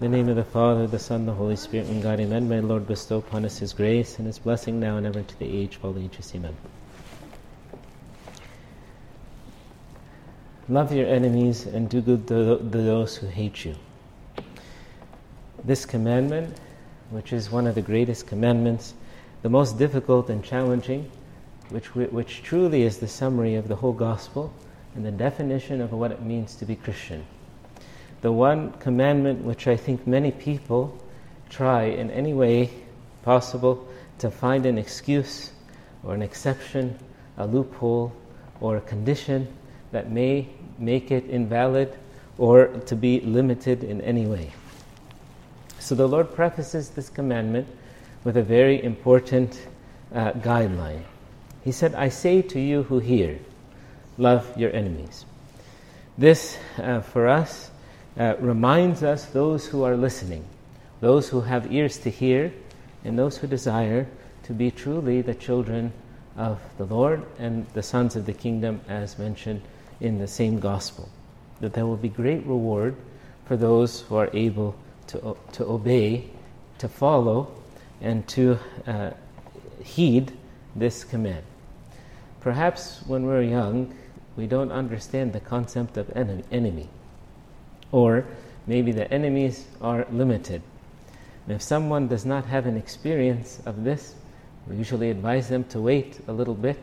In the name of the Father, the Son, the Holy Spirit, and God, amen. May Lord bestow upon us His grace and His blessing now and ever to the age of all ages, amen. Love your enemies and do good to those who hate you. This commandment, which is one of the greatest commandments, the most difficult and challenging, which, which truly is the summary of the whole gospel and the definition of what it means to be Christian the one commandment which I think many people try in any way possible to find an excuse or an exception, a loophole, or a condition that may make it invalid or to be limited in any way. So the Lord prefaces this commandment with a very important uh, guideline. He said, I say to you who hear, love your enemies. This, uh, for us, uh, reminds us, those who are listening, those who have ears to hear, and those who desire to be truly the children of the Lord and the sons of the kingdom, as mentioned in the same gospel. That there will be great reward for those who are able to, to obey, to follow, and to uh, heed this command. Perhaps when we're young, we don't understand the concept of enemy or maybe the enemies are limited. And if someone does not have an experience of this, we usually advise them to wait a little bit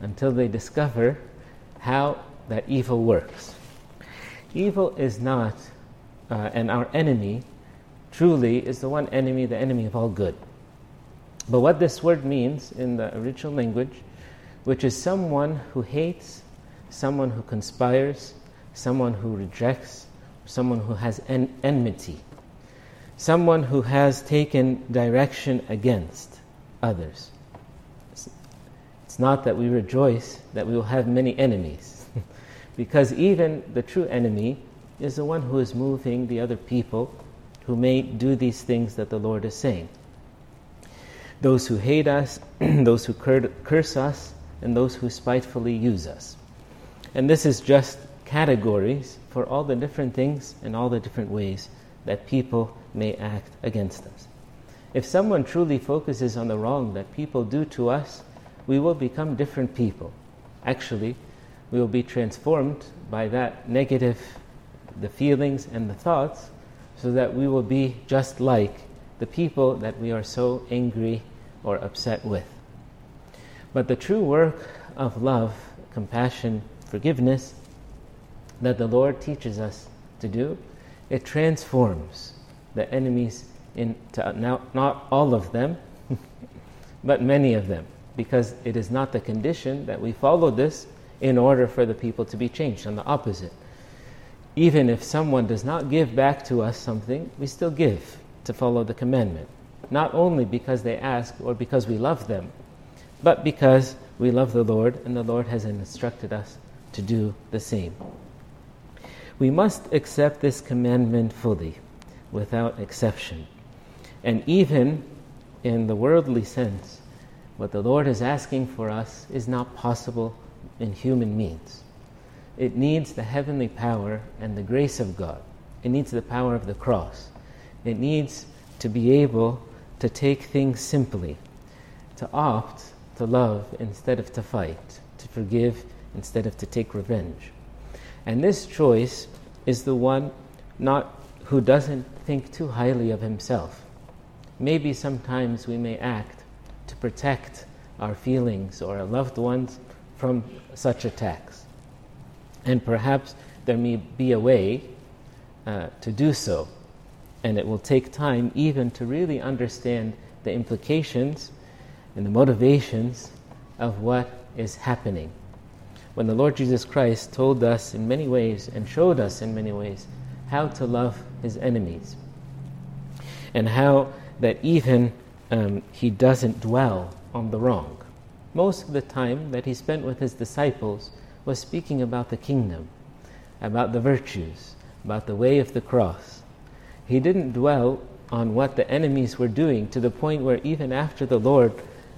until they discover how that evil works. Evil is not, uh, and our enemy truly is the one enemy, the enemy of all good. But what this word means in the original language, which is someone who hates, someone who conspires, someone who rejects, someone who has en- enmity, someone who has taken direction against others. It's not that we rejoice that we will have many enemies, because even the true enemy is the one who is moving the other people who may do these things that the Lord is saying. Those who hate us, those who curse us, and those who spitefully use us. And this is just categories for all the different things and all the different ways that people may act against us. If someone truly focuses on the wrong that people do to us, we will become different people. Actually, we will be transformed by that negative, the feelings and the thoughts, so that we will be just like the people that we are so angry or upset with. But the true work of love, compassion, forgiveness that the Lord teaches us to do, it transforms the enemies into now, not all of them, but many of them, because it is not the condition that we follow this in order for the people to be changed. On the opposite, even if someone does not give back to us something, we still give to follow the commandment. Not only because they ask or because we love them, but because we love the Lord and the Lord has instructed us to do the same we must accept this commandment fully, without exception. And even in the worldly sense, what the Lord is asking for us is not possible in human means. It needs the heavenly power and the grace of God. It needs the power of the cross. It needs to be able to take things simply, to opt to love instead of to fight, to forgive instead of to take revenge. And this choice is the one not who doesn't think too highly of himself. Maybe sometimes we may act to protect our feelings or our loved ones from such attacks. And perhaps there may be a way uh, to do so. And it will take time even to really understand the implications and the motivations of what is happening when the Lord Jesus Christ told us in many ways and showed us in many ways how to love his enemies and how that even um, he doesn't dwell on the wrong. Most of the time that he spent with his disciples was speaking about the kingdom, about the virtues, about the way of the cross. He didn't dwell on what the enemies were doing to the point where even after the Lord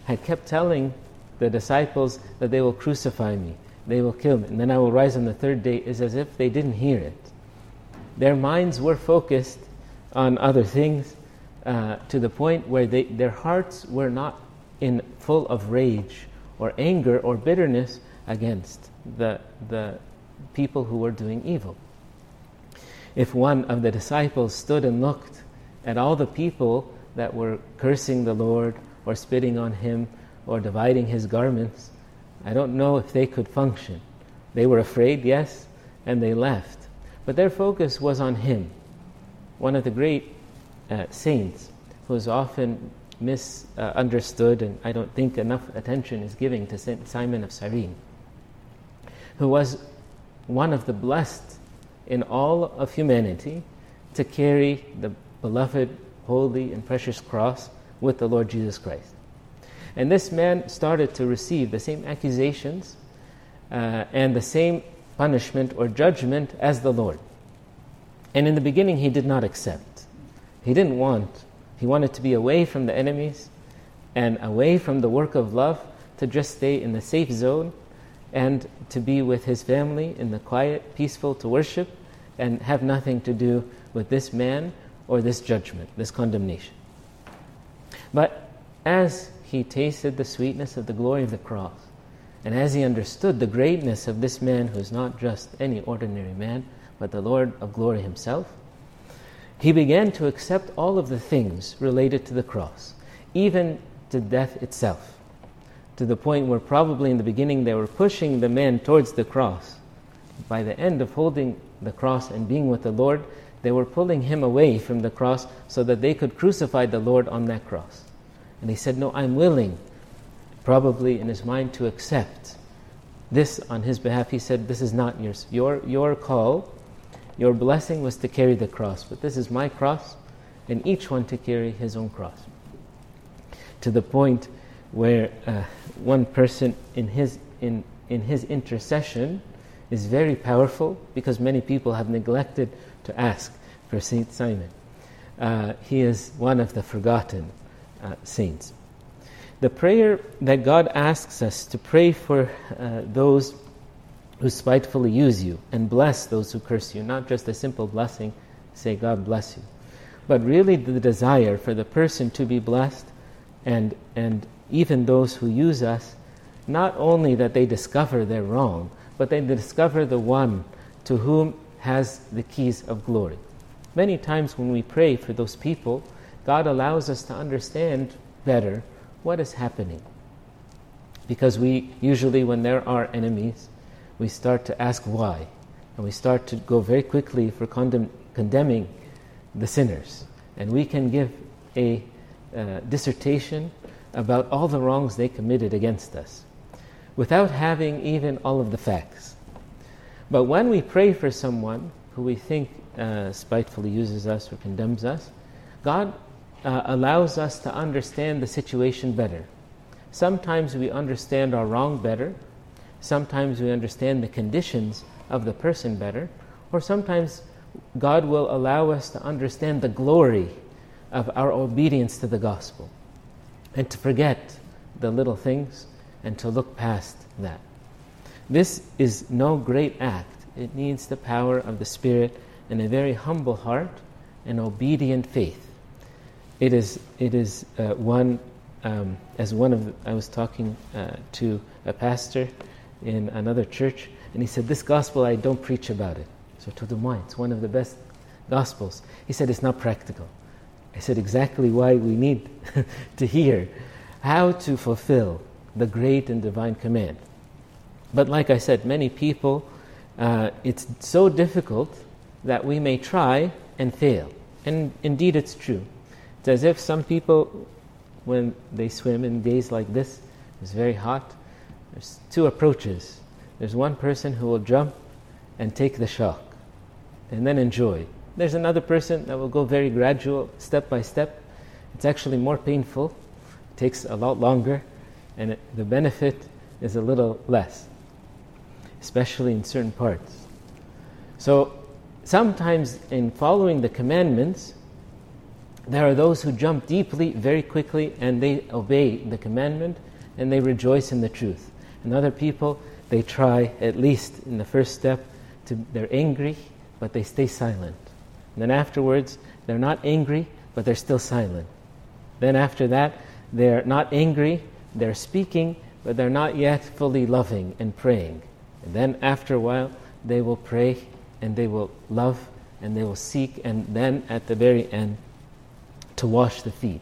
had kept telling the disciples that they will crucify me, they will kill me, and then I will rise on the third day, is as if they didn't hear it. Their minds were focused on other things uh, to the point where they, their hearts were not in full of rage or anger or bitterness against the, the people who were doing evil. If one of the disciples stood and looked at all the people that were cursing the Lord or spitting on him or dividing his garments, I don't know if they could function. They were afraid, yes, and they left. But their focus was on him, one of the great uh, saints who is often misunderstood, and I don't think enough attention is given to Saint Simon of Cyrene, who was one of the blessed in all of humanity to carry the beloved, holy, and precious cross with the Lord Jesus Christ. And this man started to receive the same accusations uh, and the same punishment or judgment as the Lord. And in the beginning, he did not accept. He didn't want. He wanted to be away from the enemies and away from the work of love to just stay in the safe zone and to be with his family in the quiet, peaceful to worship and have nothing to do with this man or this judgment, this condemnation. But as he tasted the sweetness of the glory of the cross, and as he understood the greatness of this man who is not just any ordinary man, but the Lord of glory himself, he began to accept all of the things related to the cross, even to death itself, to the point where probably in the beginning they were pushing the man towards the cross. By the end of holding the cross and being with the Lord, they were pulling him away from the cross so that they could crucify the Lord on that cross. And he said, No, I'm willing, probably in his mind, to accept this on his behalf. He said, This is not yours. Your, your call your blessing was to carry the cross, but this is my cross, and each one to carry his own cross. To the point where uh, one person in his, in, in his intercession is very powerful because many people have neglected to ask for Saint Simon. Uh, he is one of the forgotten uh, saints. The prayer that God asks us to pray for uh, those who spitefully use you, and bless those who curse you. Not just a simple blessing, say, God bless you, but really the desire for the person to be blessed, and, and even those who use us, not only that they discover they're wrong, but they discover the one to whom has the keys of glory. Many times when we pray for those people, God allows us to understand better what is happening. Because we usually, when there are enemies, we start to ask why. And we start to go very quickly for condemn, condemning the sinners. And we can give a uh, dissertation about all the wrongs they committed against us without having even all of the facts. But when we pray for someone who we think uh, spitefully uses us or condemns us, God uh, allows us to understand the situation better. Sometimes we understand our wrong better, Sometimes we understand the conditions of the person better, or sometimes God will allow us to understand the glory of our obedience to the gospel and to forget the little things and to look past that. This is no great act. It needs the power of the Spirit and a very humble heart and obedient faith. It is, it is uh, one, um, as one of, the, I was talking uh, to a pastor in another church, and he said, This gospel, I don't preach about it. So I told him why. It's one of the best gospels. He said, It's not practical. I said, Exactly why we need to hear how to fulfill the great and divine command. But like I said, many people, uh, it's so difficult that we may try and fail. And indeed, it's true. It's as if some people, when they swim in days like this, it's very hot, there's two approaches. There's one person who will jump and take the shock and then enjoy. There's another person that will go very gradual, step by step. It's actually more painful, it takes a lot longer, and it, the benefit is a little less, especially in certain parts. So, sometimes in following the commandments, there are those who jump deeply, very quickly, and they obey the commandment and they rejoice in the truth. And other people, they try, at least in the first step, to, they're angry, but they stay silent. And then afterwards, they're not angry, but they're still silent. Then after that, they're not angry, they're speaking, but they're not yet fully loving and praying. And then after a while, they will pray and they will love and they will seek, and then at the very end, to wash the feet.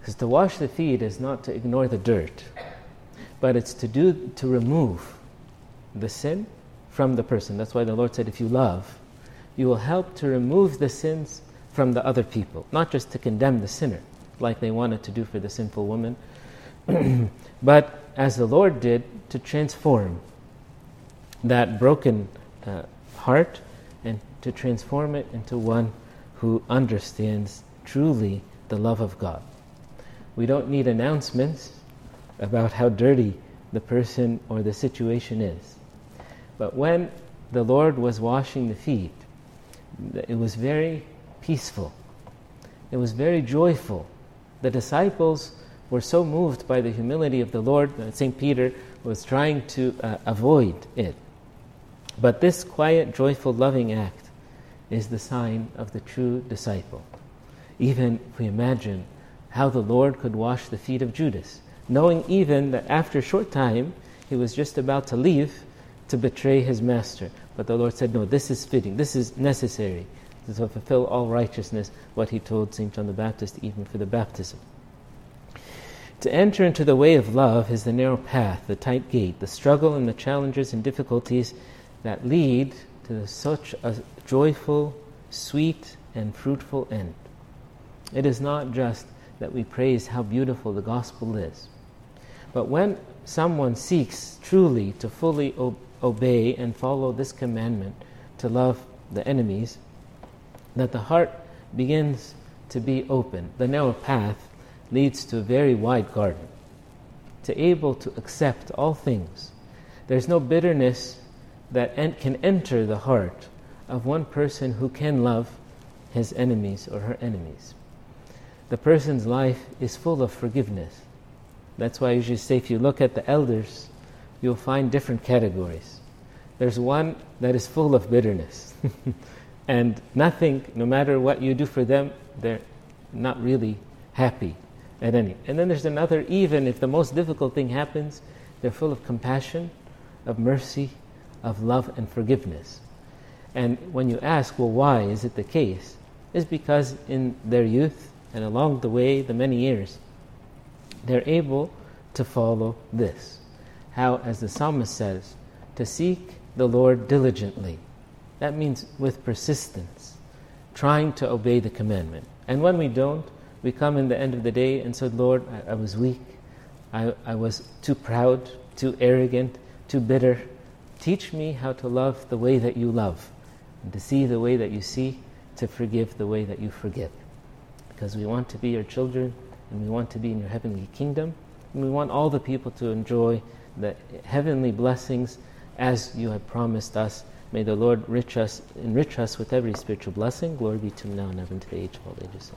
Because to wash the feet is not to ignore the dirt, but it's to do to remove the sin from the person. That's why the Lord said, if you love, you will help to remove the sins from the other people, not just to condemn the sinner, like they wanted to do for the sinful woman, but as the Lord did, to transform that broken uh, heart and to transform it into one who understands truly the love of God. We don't need announcements about how dirty the person or the situation is. But when the Lord was washing the feet, it was very peaceful. It was very joyful. The disciples were so moved by the humility of the Lord that St. Peter was trying to uh, avoid it. But this quiet, joyful, loving act is the sign of the true disciple. Even if we imagine how the Lord could wash the feet of Judas, knowing even that after a short time he was just about to leave to betray his master. But the Lord said, No, this is fitting, this is necessary to fulfill all righteousness, what he told St. John the Baptist, even for the baptism. To enter into the way of love is the narrow path, the tight gate, the struggle and the challenges and difficulties that lead to such a joyful, sweet, and fruitful end. It is not just that we praise how beautiful the gospel is, but when someone seeks truly to fully obey and follow this commandment to love the enemies, that the heart begins to be open. The narrow path leads to a very wide garden, to able to accept all things. There's no bitterness that en- can enter the heart of one person who can love his enemies or her enemies. The person's life is full of forgiveness. That's why I usually say if you look at the elders, you'll find different categories. There's one that is full of bitterness. and nothing, no matter what you do for them, they're not really happy at any. And then there's another, even if the most difficult thing happens, they're full of compassion, of mercy, of love and forgiveness. And when you ask, well, why is it the case? It's because in their youth and along the way, the many years, they're able to follow this. How, as the psalmist says, to seek the Lord diligently. That means with persistence, trying to obey the commandment. And when we don't, we come in the end of the day and say, Lord, I, I was weak. I, I was too proud, too arrogant, too bitter. Teach me how to love the way that you love, and to see the way that you see, to forgive the way that you forgive. Because we want to be your children, and we want to be in your heavenly kingdom, and we want all the people to enjoy the heavenly blessings as you have promised us. May the Lord rich us, enrich us with every spiritual blessing. Glory be to him now and ever to the age of all ages.